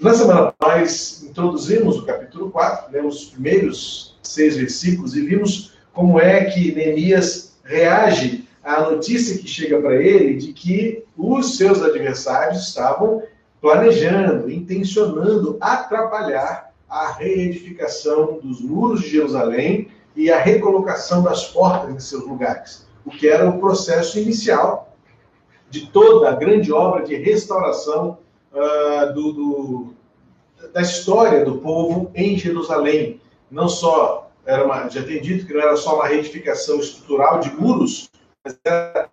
Na semana nós introduzimos o capítulo 4, lemos os primeiros seis versículos e vimos como é que Neemias reage à notícia que chega para ele de que os seus adversários estavam planejando, intencionando atrapalhar a reedificação dos muros de Jerusalém e a recolocação das portas em seus lugares, o que era o processo inicial de toda a grande obra de restauração uh, do, do, da história do povo em Jerusalém. Não só, era uma, já tem dito que não era só uma reedificação estrutural de muros, mas era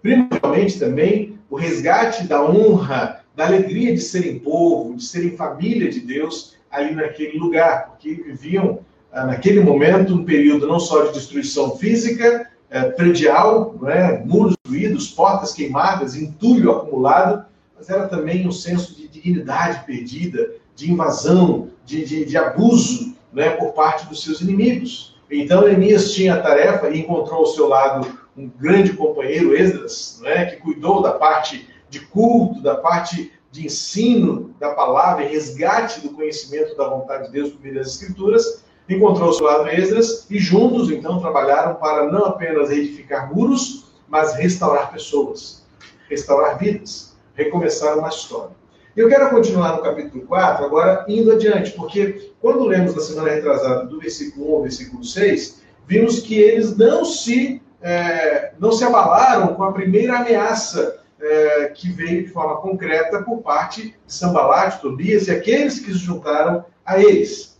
primordialmente também o resgate da honra, da alegria de serem povo, de serem família de Deus ali naquele lugar, porque viviam ah, naquele momento um período não só de destruição física, eh, predial, né, muros destruídos, portas queimadas, entulho acumulado, mas era também um senso de dignidade perdida, de invasão, de, de, de abuso né, por parte dos seus inimigos. Então, Neemias tinha a tarefa e encontrou ao seu lado um grande companheiro, Esdras, né, que cuidou da parte de culto, da parte de ensino da palavra e resgate do conhecimento da vontade de Deus por meio das Escrituras, encontrou ao seu lado Esdras e juntos, então, trabalharam para não apenas edificar muros, mas restaurar pessoas, restaurar vidas, recomeçar uma história. Eu quero continuar no capítulo 4, agora indo adiante, porque quando lemos na semana retrasada do versículo 1 ao versículo 6, vimos que eles não se, é, não se abalaram com a primeira ameaça é, que veio de forma concreta por parte de Sambalat, Tobias e aqueles que se juntaram a eles.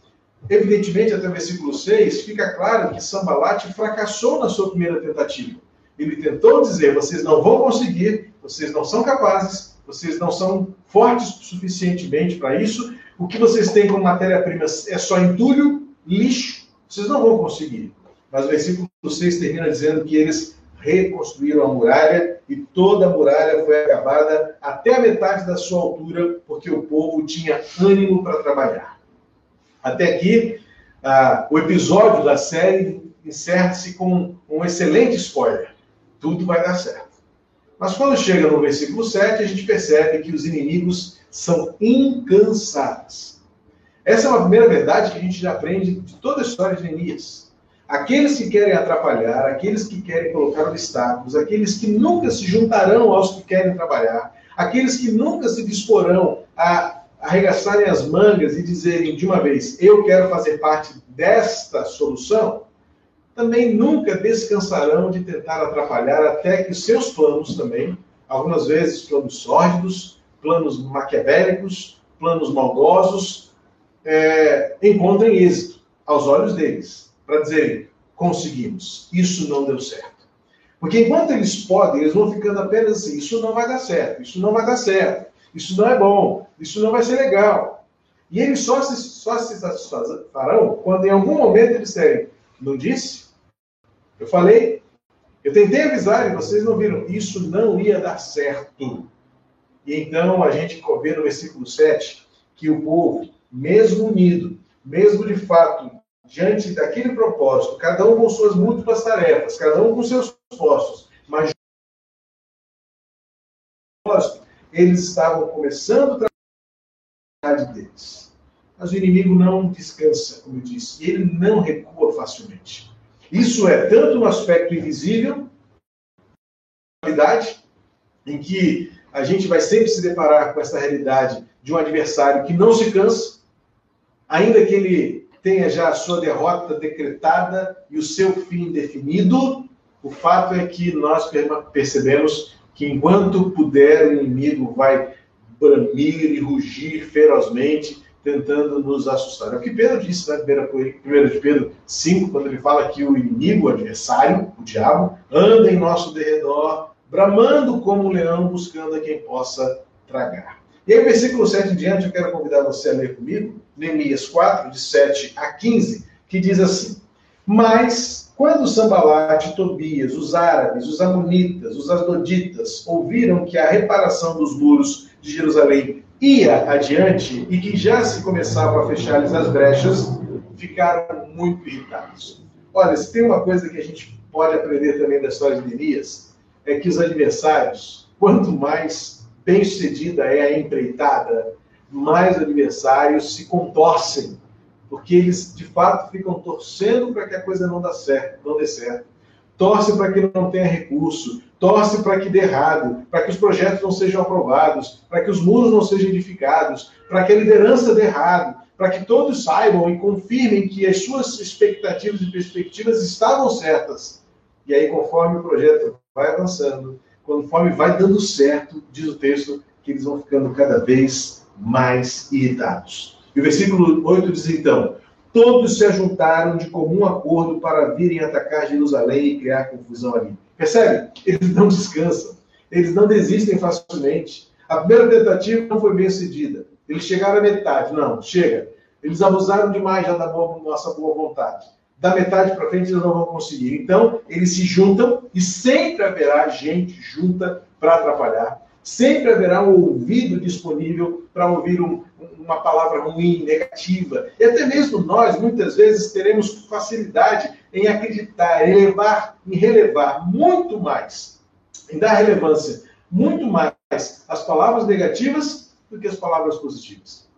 Evidentemente, até o versículo 6, fica claro que Sambalat fracassou na sua primeira tentativa. Ele tentou dizer: vocês não vão conseguir, vocês não são capazes, vocês não são fortes suficientemente para isso, o que vocês têm como matéria-prima é só entulho, lixo, vocês não vão conseguir. Mas o versículo 6 termina dizendo que eles reconstruíram a muralha e toda a muralha foi acabada até a metade da sua altura, porque o povo tinha ânimo para trabalhar. Até aqui, ah, o episódio da série encerra-se com um excelente spoiler. Tudo vai dar certo. Mas quando chega no versículo 7, a gente percebe que os inimigos são incansáveis. Essa é uma primeira verdade que a gente já aprende de toda a história de Neemias. Aqueles que querem atrapalhar, aqueles que querem colocar obstáculos, aqueles que nunca se juntarão aos que querem trabalhar, aqueles que nunca se disporão a arregaçarem as mangas e dizerem de uma vez: eu quero fazer parte desta solução, também nunca descansarão de tentar atrapalhar até que os seus planos também, algumas vezes planos sórdidos, planos maquiavélicos, planos maldosos, é, encontrem êxito aos olhos deles para dizerem: conseguimos, isso não deu certo. Porque enquanto eles podem, eles vão ficando apenas assim: isso não vai dar certo, isso não vai dar certo, isso não é bom, isso não vai ser legal. E eles só se, só se satisfarão quando em algum momento eles disserem: não disse? Eu falei? Eu tentei avisar e vocês não viram. Isso não ia dar certo. E então a gente vê no versículo 7 que o povo, mesmo unido, mesmo de fato diante daquele propósito, cada um com suas múltiplas tarefas, cada um com seus esforços, mas eles estavam começando a trabalhar deles. Mas o inimigo não descansa, como eu disse, e ele não recua facilmente. Isso é tanto no aspecto invisível, realidade, em que a gente vai sempre se deparar com essa realidade de um adversário que não se cansa, ainda que ele tenha já a sua derrota decretada e o seu fim definido, o fato é que nós percebemos que enquanto puder, o inimigo vai bramir e rugir ferozmente, tentando nos assustar. É o que Pedro disse na né, 1 de Pedro 5, quando ele fala que o inimigo, o adversário, o diabo, anda em nosso derredor, bramando como um leão, buscando a quem possa tragar. E aí, versículo 7 em diante, eu quero convidar você a ler comigo, Neemias 4, de 7 a 15, que diz assim: Mas quando Sambalate, Tobias, os árabes, os amonitas, os asdoditas ouviram que a reparação dos muros de Jerusalém ia adiante e que já se começavam a fechar-lhes as brechas, ficaram muito irritados. Olha, se tem uma coisa que a gente pode aprender também da história de Neemias, é que os adversários, quanto mais bem-sucedida é a empreitada, mais adversários se contorcem, porque eles de fato ficam torcendo para que a coisa não certo, não dê certo. Torce para que não tenha recurso, torce para que dê errado, para que os projetos não sejam aprovados, para que os muros não sejam edificados, para que a liderança dê errado, para que todos saibam e confirmem que as suas expectativas e perspectivas estavam certas. E aí, conforme o projeto vai avançando, conforme vai dando certo, diz o texto, que eles vão ficando cada vez mais irritados. E o versículo 8 diz então: Todos se ajuntaram de comum acordo para virem atacar Jerusalém e criar confusão ali. Percebe? Eles não descansam, eles não desistem facilmente. A primeira tentativa não foi bem sucedida. Eles chegaram à metade. Não, chega. Eles abusaram demais já da boa, nossa boa vontade. Da metade para frente eles não vão conseguir. Então, eles se juntam e sempre haverá gente junta para atrapalhar. Sempre haverá um ouvido disponível para ouvir um, uma palavra ruim, negativa. E até mesmo nós, muitas vezes, teremos facilidade em acreditar, em levar, em relevar muito mais, em dar relevância muito mais às palavras negativas do que às palavras positivas.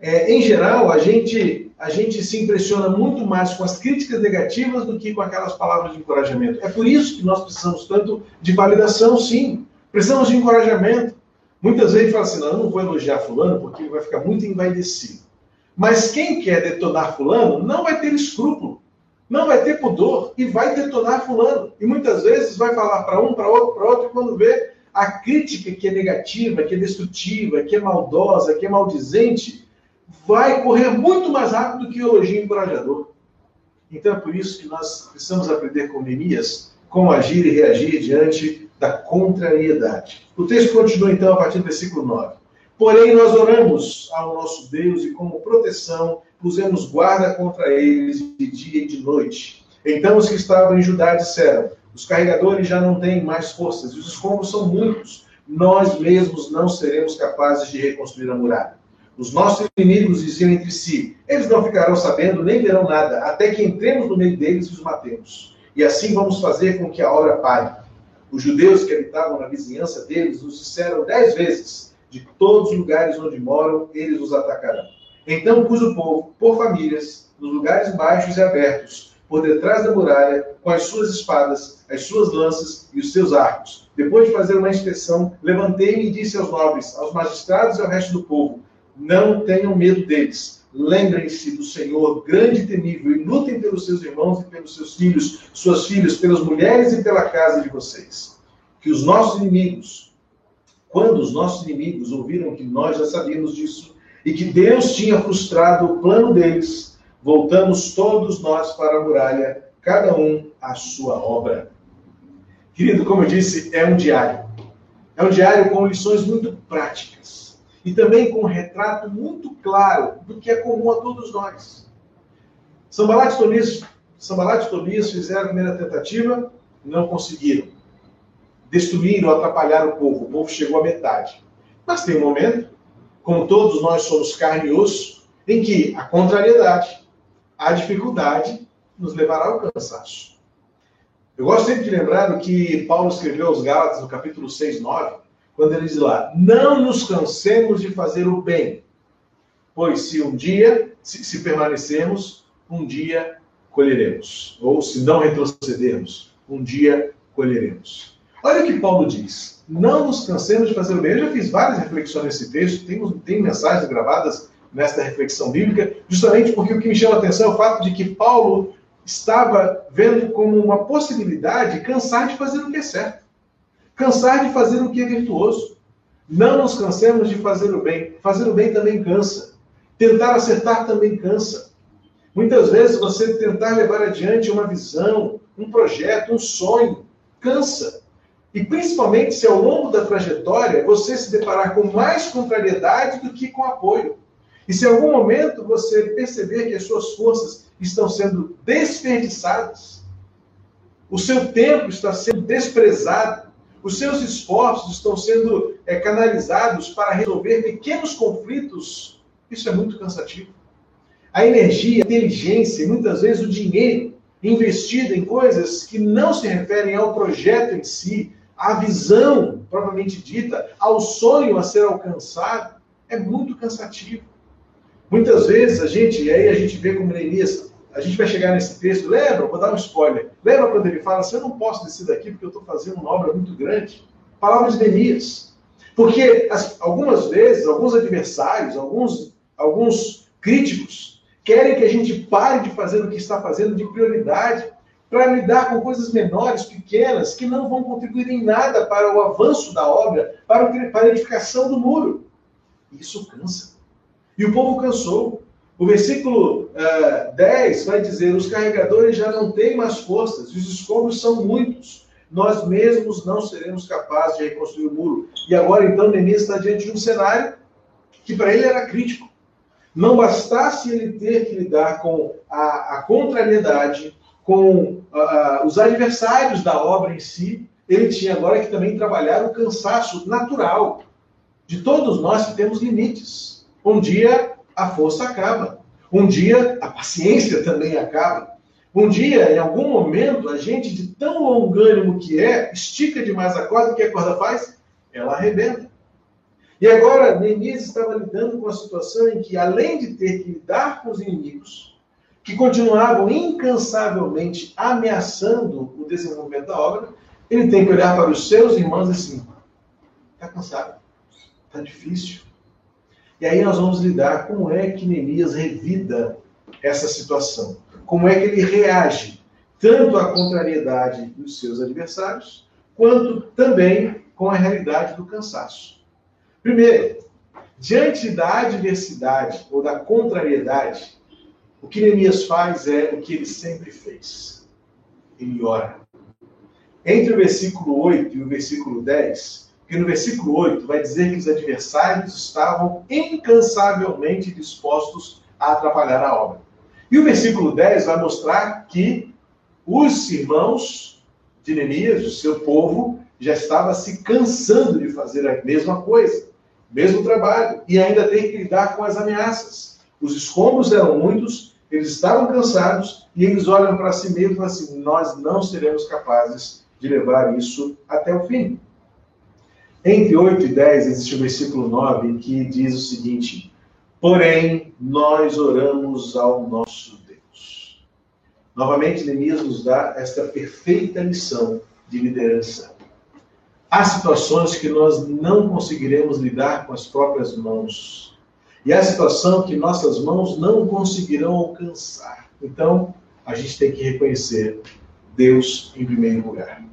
É, em geral, a gente, a gente se impressiona muito mais com as críticas negativas do que com aquelas palavras de encorajamento. É por isso que nós precisamos tanto de validação, sim. Precisamos de encorajamento. Muitas vezes fala assim, não, eu não vou elogiar fulano porque ele vai ficar muito envaidecido. Mas quem quer detonar fulano não vai ter escrúpulo, não vai ter pudor e vai detonar fulano. E muitas vezes vai falar para um, para outro, para outro, e quando vê a crítica que é negativa, que é destrutiva, que é maldosa, que é maldizente, vai correr muito mais rápido do que o elogio encorajador. Então é por isso que nós precisamos aprender com Neemias como agir e reagir diante da contrariedade. O texto continua então a partir do versículo 9. Porém, nós oramos ao nosso Deus e, como proteção, pusemos guarda contra eles de dia e de noite. Então os que estavam em Judá disseram: Os carregadores já não têm mais forças e os escombros são muitos. Nós mesmos não seremos capazes de reconstruir a muralha. Os nossos inimigos diziam entre si: Eles não ficarão sabendo nem verão nada, até que entremos no meio deles e os matemos. E assim vamos fazer com que a obra pare. Os judeus que habitavam na vizinhança deles nos disseram dez vezes: de todos os lugares onde moram, eles os atacarão. Então pus o povo, por famílias, nos lugares baixos e abertos, por detrás da muralha, com as suas espadas, as suas lanças e os seus arcos. Depois de fazer uma inspeção, levantei-me e disse aos nobres, aos magistrados e ao resto do povo: Não tenham medo deles Lembrem-se do Senhor grande e temível e lutem pelos seus irmãos e pelos seus filhos, suas filhas, pelas mulheres e pela casa de vocês. Que os nossos inimigos, quando os nossos inimigos ouviram que nós já sabíamos disso e que Deus tinha frustrado o plano deles, voltamos todos nós para a muralha, cada um à sua obra. Querido, como eu disse, é um diário. É um diário com lições muito práticas e também com um retrato muito claro do que é comum a todos nós. Sambalat e Tobias, fizeram a primeira tentativa, não conseguiram. Destruíram, atrapalharam o povo. O povo chegou à metade. Mas tem um momento, como todos nós somos carne e osso, em que a contrariedade, a dificuldade, nos levará ao cansaço. Eu gosto sempre de lembrar o que Paulo escreveu aos Gálatas no capítulo 6, 9, quando ele diz lá: Não nos cansemos de fazer o bem, pois se um dia, se, se permanecermos, um dia colheremos. Ou se não retrocedermos, um dia colheremos. Olha o que Paulo diz. Não nos cansemos de fazer o bem. Eu já fiz várias reflexões nesse texto, tem, tem mensagens gravadas nesta reflexão bíblica, justamente porque o que me chama a atenção é o fato de que Paulo estava vendo como uma possibilidade cansar de fazer o que é certo. Cansar de fazer o que é virtuoso. Não nos cansemos de fazer o bem. Fazer o bem também cansa. Tentar acertar também cansa. Muitas vezes você tentar levar adiante uma visão, um projeto, um sonho, cansa. E principalmente se ao longo da trajetória você se deparar com mais contrariedade do que com apoio. E se em algum momento você perceber que as suas forças estão sendo desperdiçadas, o seu tempo está sendo desprezado, os seus esforços estão sendo é, canalizados para resolver pequenos conflitos. Isso é muito cansativo. A energia, a inteligência muitas vezes o dinheiro investido em coisas que não se referem ao projeto em si, à visão propriamente dita, ao sonho a ser alcançado, é muito cansativo. Muitas vezes a gente, e aí a gente vê como Neemias, a gente vai chegar nesse texto, lembra, vou dar um spoiler, lembra quando ele fala assim, eu não posso descer daqui porque eu estou fazendo uma obra muito grande? Palavras de Neemias. Porque as, algumas vezes, alguns adversários, alguns, alguns críticos, querem que a gente pare de fazer o que está fazendo de prioridade para lidar com coisas menores, pequenas, que não vão contribuir em nada para o avanço da obra, para, o, para a edificação do muro. Isso cansa. E o povo cansou. O versículo uh, eh, 10 vai dizer: os carregadores já não têm mais forças, os escombros são muitos. Nós mesmos não seremos capazes de reconstruir o muro. E agora, então, Neemias está diante de um cenário que para ele era crítico. Não bastasse ele ter que lidar com a, a contrariedade, com os adversários da obra em si, ele tinha agora que também trabalhar o cansaço natural de todos nós que temos limites. Um dia a força acaba, um dia a paciência também acaba. Um dia, em algum momento, a gente, de tão longânimo que é, estica demais a corda, o que a corda faz? Ela arrebenta. E agora, Neemias estava lidando com a situação em que, além de ter que lidar com os inimigos, que continuavam incansavelmente ameaçando o desenvolvimento da obra, ele tem que olhar para os seus irmãos assim: está cansado, está difícil. E aí nós vamos lidar como é que Neemias revida essa situação, como é que ele reage tanto à contrariedade dos seus adversários, quanto também com a realidade do cansaço. Primeiro, diante da adversidade ou da contrariedade, o que Neemias faz é o que ele sempre fez. Ele ora. Entre o versículo 8 e o versículo 10, porque no versículo 8 vai dizer que os adversários estavam incansavelmente dispostos a atrapalhar a obra. E o versículo 10 vai mostrar que os irmãos de Neemias, o seu povo, já estava se cansando de fazer a mesma coisa, mesmo trabalho, e ainda tem que lidar com as ameaças. Os escombros eram muitos eles estavam cansados e eles olham para si mesmos assim: nós não seremos capazes de levar isso até o fim. Entre 8 e 10 existe o versículo 9 que diz o seguinte: Porém, nós oramos ao nosso Deus. Novamente, Neemias nos dá esta perfeita lição de liderança. Há situações que nós não conseguiremos lidar com as próprias mãos e a situação que nossas mãos não conseguirão alcançar. Então, a gente tem que reconhecer Deus em primeiro lugar.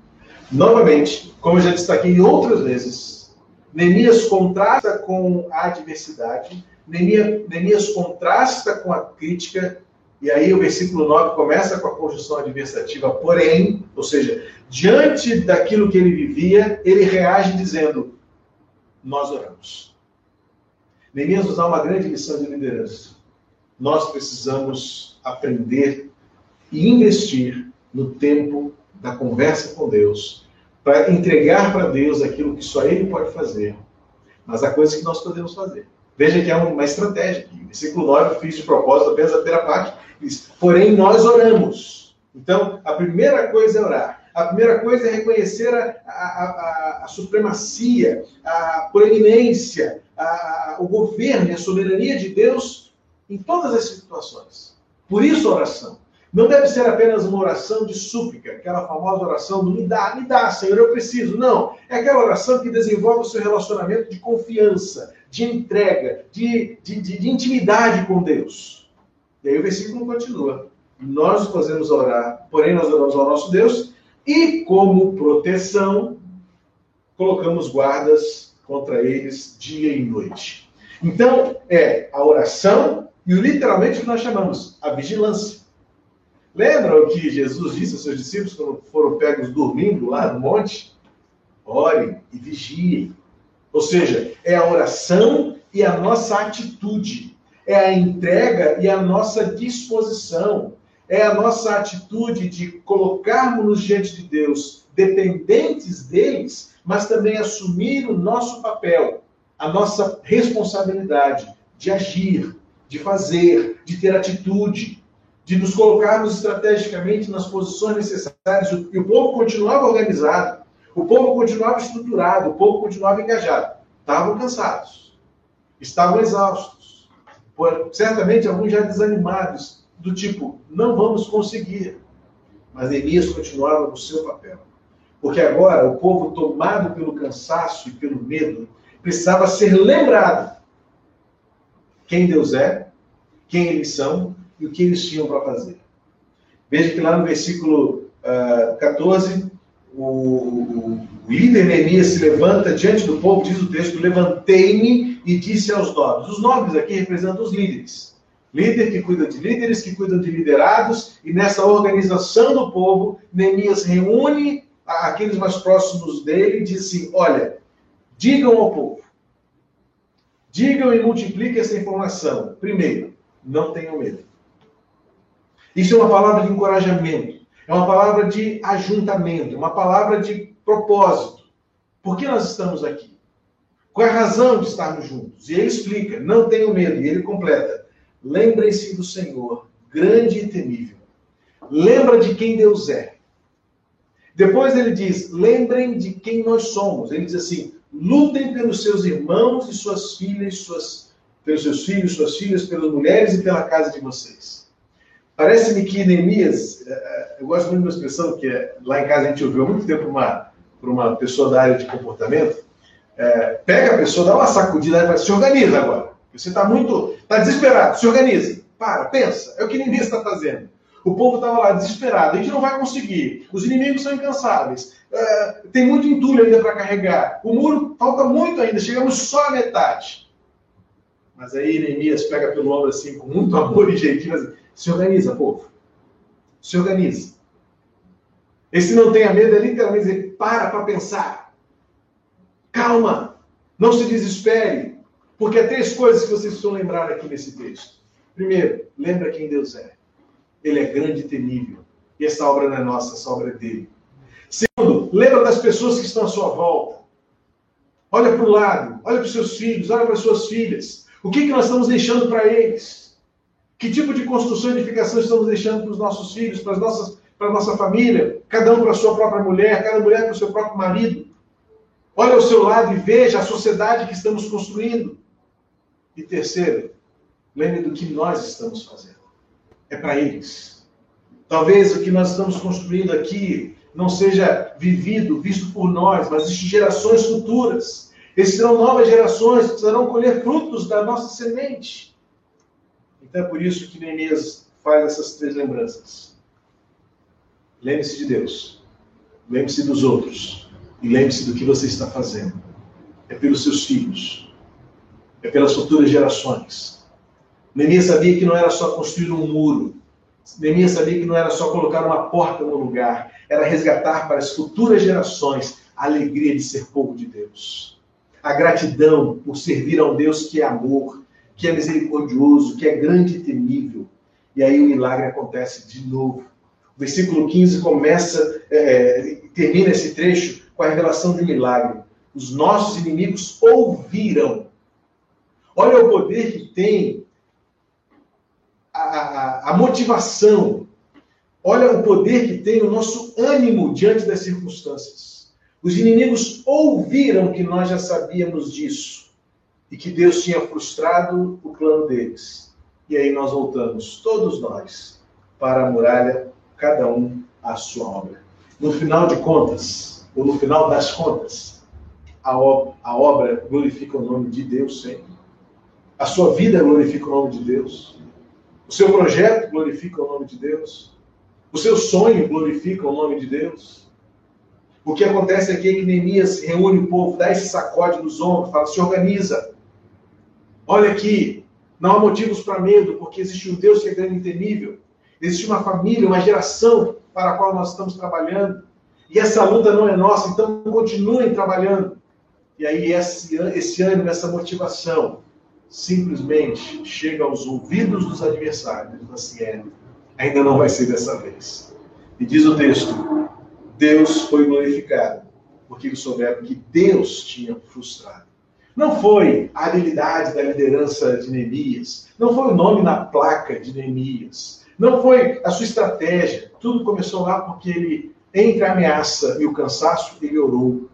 Novamente, como eu já destaquei outras vezes, Neemias contrasta com a adversidade, Neemias, Neemias contrasta com a crítica, e aí o versículo 9 começa com a conjunção adversativa, porém, ou seja, diante daquilo que ele vivia, ele reage dizendo: Nós oramos. Neemias nos dá uma grande lição de liderança. Nós precisamos aprender e investir no tempo da conversa com Deus, para entregar para Deus aquilo que só Ele pode fazer, mas há coisas que nós podemos fazer. Veja que é uma estratégia aqui. Versículo 9 eu fiz de propósito apenas a primeira parte. Diz, porém nós oramos. Então, a primeira coisa é orar. A primeira coisa é reconhecer a, a, a, a supremacia, a proeminência, o governo e a soberania de Deus em todas as situações. Por isso a oração. Não deve ser apenas uma oração de súplica, aquela famosa oração do me dá, me dá, Senhor, eu preciso. Não. É aquela oração que desenvolve o seu relacionamento de confiança, de entrega, de, de, de, de intimidade com Deus. E aí o versículo continua. Nós fazemos orar, porém nós oramos ao nosso Deus e, como proteção, colocamos guardas contra eles dia e noite. Então, é a oração e literalmente o que nós chamamos a vigilância. Lembra o que Jesus disse aos seus discípulos quando foram pegos dormindo lá no monte? Orem e vigiem. Ou seja, é a oração e a nossa atitude. É a entrega e a nossa disposição é a nossa atitude de colocarmos-nos diante de Deus dependentes deles, mas também assumir o nosso papel, a nossa responsabilidade de agir, de fazer, de ter atitude, de nos colocarmos estrategicamente nas posições necessárias. E o povo continuava organizado, o povo continuava estruturado, o povo continuava engajado. Estavam cansados. estavam exaustos. Certamente alguns já desanimados, do tipo, não vamos conseguir. Mas Neemias continuava no seu papel. Porque agora o povo, tomado pelo cansaço e pelo medo, precisava ser lembrado quem Deus é, quem eles são e o que eles tinham para fazer. Veja que lá no versículo uh, ah, 14, o, o, líder Neemias se levanta diante do povo, diz o texto: Levantei-me e disse aos nobres. Os nobres aqui representam os líderes. Líder que cuida de líderes, que cuidam de liderados, e nessa organização do povo, Neemias reúne aqueles mais próximos dele e diz assim: Olha, digam ao povo, digam e multipliquem essa informação. Primeiro, não tenham medo. Isso é uma palavra de encorajamento, é uma palavra de ajuntamento, uma palavra de propósito. Por que nós estamos aqui? Qual é a razão de estarmos juntos? E ele explica: não tenham medo. E ele completa: lembrem-se do Senhor, grande e temível. Lembra de quem Deus é. Depois ele diz: lembrem de quem nós somos. Ele diz assim: lutem pelos seus irmãos e suas filhas, suas, pelos seus filhos, suas filhas, pelas mulheres e pela casa de vocês. Parece-me que Neemias, eh, eh, eu gosto muito de uma expressão que é, lá em casa a gente ouviu há muito tempo uma, por uma pessoa da área de comportamento, é, pega a pessoa, dá uma sacudida e fala, se organiza agora. Você está muito, está desesperado, se organiza. Para, pensa, é o que Neemias está fazendo. O povo estava lá desesperado, a gente não vai conseguir, os inimigos são incansáveis, é, tem muito entulho ainda para carregar, o muro falta muito ainda, chegamos só à metade. Mas aí Neemias pega pelo ombro assim, com muito amor e jeitinho, assim, se organiza, povo. Se organiza. Esse não tenha medo é literalmente dizer, para para pensar. Calma. Não se desespere. Porque há três coisas que vocês precisam lembrar aqui nesse texto. Primeiro, lembra quem Deus é. Ele é grande e temível. E essa obra não é nossa, essa obra é dele. Segundo, lembra das pessoas que estão à sua volta. Olha para o lado, olha para os seus filhos, olha para as suas filhas. O que, que nós estamos deixando para eles? Que tipo de construção e edificação estamos deixando para os nossos filhos, para, as nossas, para a nossa família? Cada um para a sua própria mulher, cada mulher para o seu próprio marido. Olha ao seu lado e veja a sociedade que estamos construindo. E terceiro, lembre do que nós estamos fazendo é para eles. Talvez o que nós estamos construindo aqui não seja vivido, visto por nós, mas de gerações futuras. Esses serão novas gerações que precisarão colher frutos da nossa semente. Então é por isso que Neemias faz essas três lembranças. Lembre-se de Deus, lembre-se dos outros e lembre-se do que você está fazendo. É pelos seus filhos, é pelas futuras gerações Neemias sabia que não era só construir um muro. Neemias sabia que não era só colocar uma porta no lugar. Era resgatar para as futuras gerações a alegria de ser povo de Deus. A gratidão por servir a um Deus que é amor, que é misericordioso, que é grande e temível. E aí o milagre acontece de novo. O versículo 15 começa, é, termina esse trecho com a revelação de um milagre. Os nossos inimigos ouviram. Olha o poder que tem a, a, motivação, olha o poder que tem o nosso ânimo diante das circunstâncias. Os inimigos ouviram que nós já sabíamos disso e que Deus tinha frustrado o plano deles. E aí nós voltamos, todos nós, para a muralha, cada um à sua obra. No final de contas, ou no final das contas, a, ob a obra glorifica o nome de Deus sempre. A sua vida glorifica o nome de Deus. O seu projeto glorifica o nome de Deus. O seu sonho glorifica o nome de Deus. O que acontece aqui é que Neemias reúne o povo, dá esse sacode nos ombros, fala: se organiza. Olha aqui, não há motivos para medo, porque existe um Deus que é grande e temível. Existe uma família, uma geração para a qual nós estamos trabalhando. E essa luta não é nossa, então continuem trabalhando. E aí esse, esse ânimo, essa motivação simplesmente chega aos ouvidos dos adversários assim: é, ainda não vai ser dessa vez. E diz o texto: Deus foi glorificado, porque eles souberam que Deus tinha frustrado. Não foi a habilidade da liderança de Neemias, não foi o nome na placa de Neemias, não foi a sua estratégia. Tudo começou lá porque ele, entre a ameaça e o cansaço, ele orou.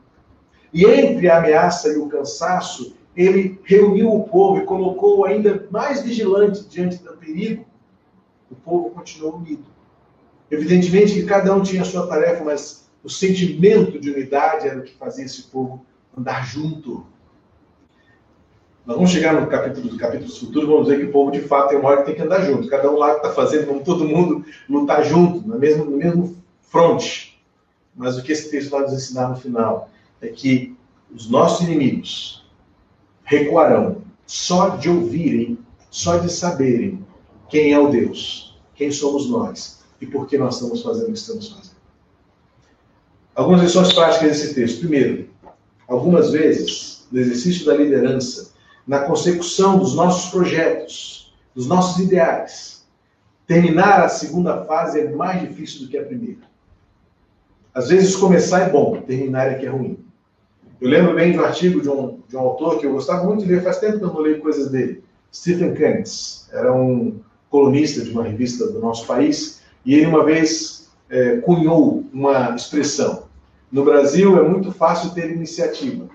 E entre a ameaça e o cansaço, ele reuniu o povo e colocou ainda mais vigilante diante do perigo, o povo continuou unido. Evidentemente que cada um tinha a sua tarefa, mas o sentimento de unidade era o que fazia esse povo andar junto. Nós vamos chegar no capítulo do capítulo futuro, vamos ver que o povo de fato tem uma hora que tem que andar junto. Cada um lá que está fazendo, vamos todo mundo lutar junto, no mesmo, no mesmo fronte. Mas o que esse texto vai nos ensinar no final é que os nossos inimigos recuarão só de ouvirem, só de saberem quem é o Deus, quem somos nós e por que nós estamos fazendo o que estamos fazendo. Algumas lições práticas desse texto. Primeiro, algumas vezes, no exercício da liderança, na consecução dos nossos projetos, dos nossos ideais, terminar a segunda fase é mais difícil do que a primeira. Às vezes começar é bom, terminar é que é ruim. Eu lembro bem de um artigo de um, de um autor que eu gostava muito de ler, faz tempo que eu não leio coisas dele, Stephen Kentz. Era um colunista de uma revista do nosso país, e ele uma vez é, cunhou uma expressão. No Brasil é muito fácil ter iniciativa,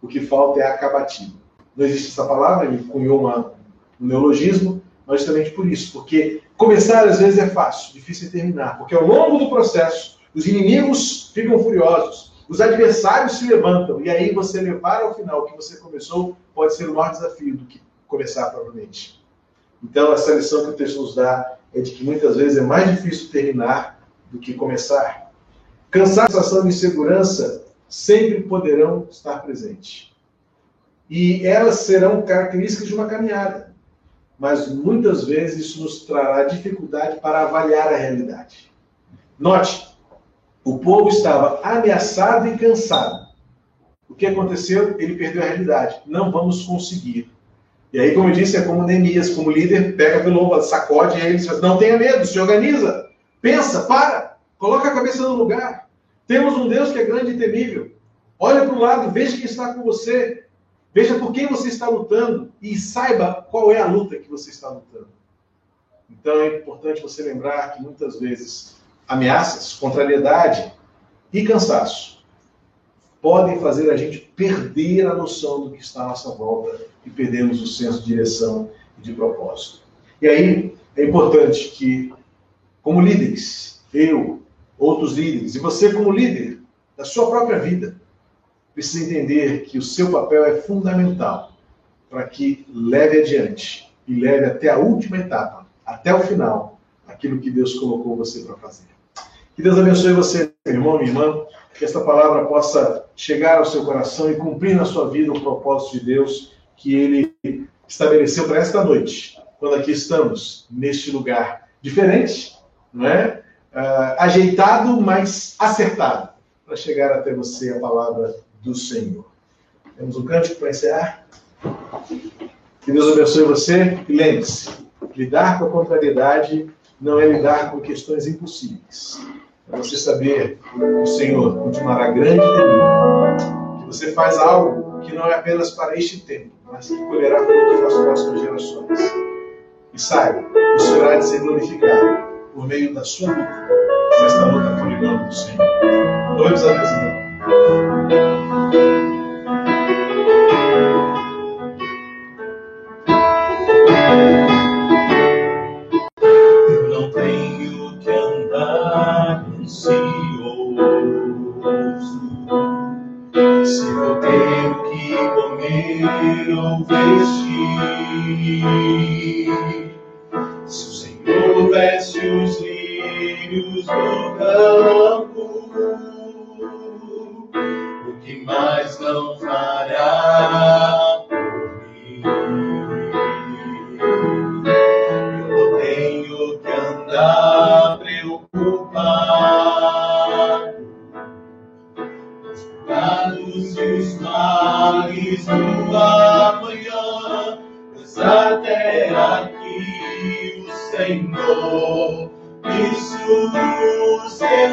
o que falta é acabativa. Não existe essa palavra, ele cunhou uma, um neologismo, mas justamente por isso, porque começar às vezes é fácil, difícil é terminar, porque ao longo do processo os inimigos ficam furiosos, os adversários se levantam, e aí você levar ao final o que você começou pode ser o maior desafio do que começar provavelmente. Então, essa lição que o texto nos dá é de que muitas vezes é mais difícil terminar do que começar. Cansaço, de insegurança sempre poderão estar presentes. E elas serão características de uma caminhada. Mas muitas vezes isso nos trará dificuldade para avaliar a realidade. Note, o povo estava ameaçado e cansado. O que aconteceu? Ele perdeu a realidade. Não vamos conseguir. E aí, como eu disse, é como Neemias, como líder, pega pelo sacode ele diz, não tenha medo, se organiza, pensa, para, coloca a cabeça no lugar. Temos um Deus que é grande e temível. Olha para o lado, veja quem está com você, veja por quem você está lutando e saiba qual é a luta que você está lutando. Então é importante você lembrar que muitas vezes ameaças, contrariedade e cansaço podem fazer a gente perder a noção do que está à nossa volta e perdermos o senso de direção e de propósito. E aí é importante que, como líderes, eu, outros líderes, e você como líder da sua própria vida, precisa entender que o seu papel é fundamental para que leve adiante e leve até a última etapa, até o final, aquilo que Deus colocou você para fazer. Que Deus abençoe você, meu irmão, minha irmã, que esta palavra possa chegar ao seu coração e cumprir na sua vida o propósito de Deus que ele estabeleceu para esta noite, quando aqui estamos, neste lugar diferente, não é? Uh, ajeitado, mas acertado, para chegar até você a palavra do Senhor. Temos um cântico para encerrar? Que Deus abençoe você e lembre-se: lidar com a contrariedade não é lidar com questões impossíveis para você saber que o Senhor continuará grande e. Que você faz algo que não é apenas para este tempo, mas que colherá frutos nas próximas gerações. E saiba, o Senhor há de ser glorificado por meio da sua luta, nesta luta por do Senhor. Dois a Deus, não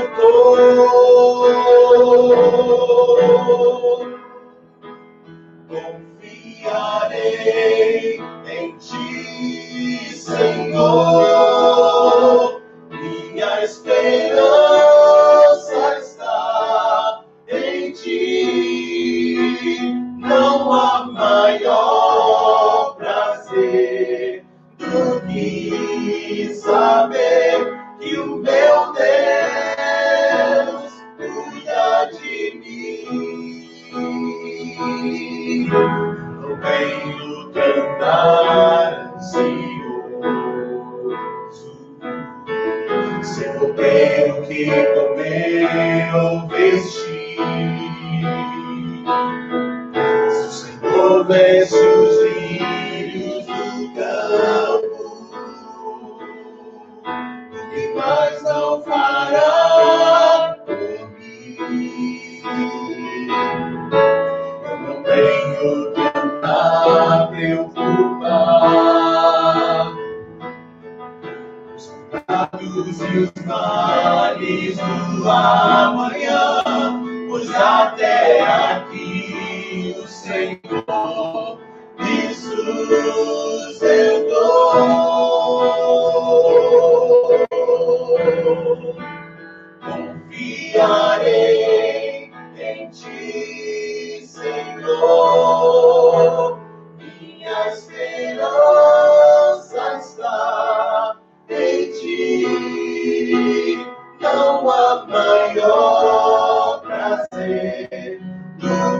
há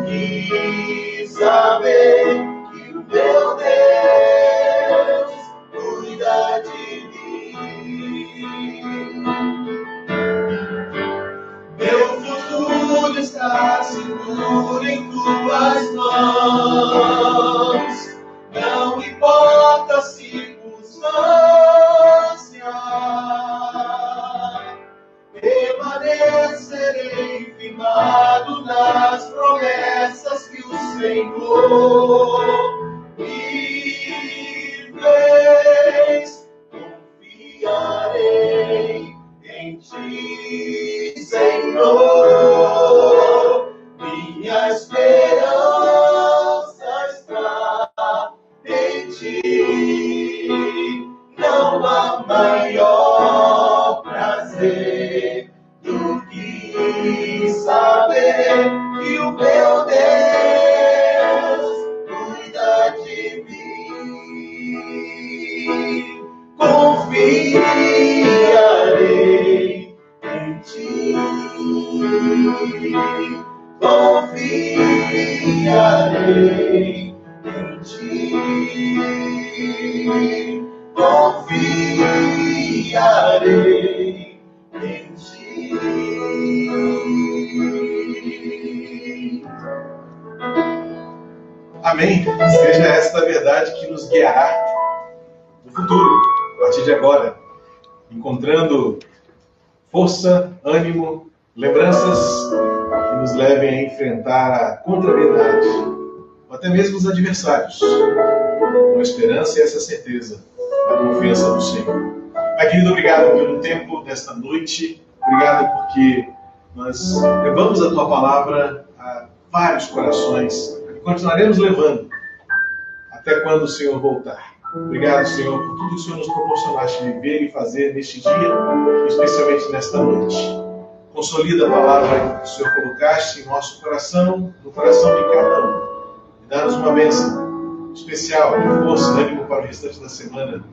que saber que o os adversários, com a esperança e essa certeza, a confiança no Senhor. Pai querido, obrigado pelo tempo desta noite, obrigado porque nós levamos a tua palavra a vários corações e continuaremos levando até quando o Senhor voltar. Obrigado, Senhor, por tudo que o Senhor nos proporcionaste viver e fazer neste dia, especialmente nesta noite. Consolida a palavra que o Senhor colocaste em nosso coração, no coração de cada um. E dá-nos uma bênção especial, de força, ânimo para o restante da semana,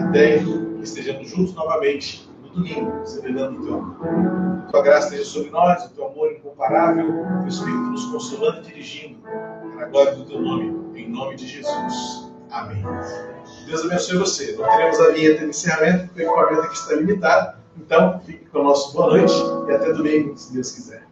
até que estejamos juntos novamente no domingo, celebrando o teu amor. Tua graça esteja sobre nós, o teu amor incomparável, o teu Espírito nos consolando e dirigindo, para a glória do teu nome, em nome de Jesus. Amém. Deus abençoe você. Não teremos a vinheta de encerramento, porque o equipamento aqui está limitado. Então, fique com o nosso boa noite e até domingo, se Deus quiser.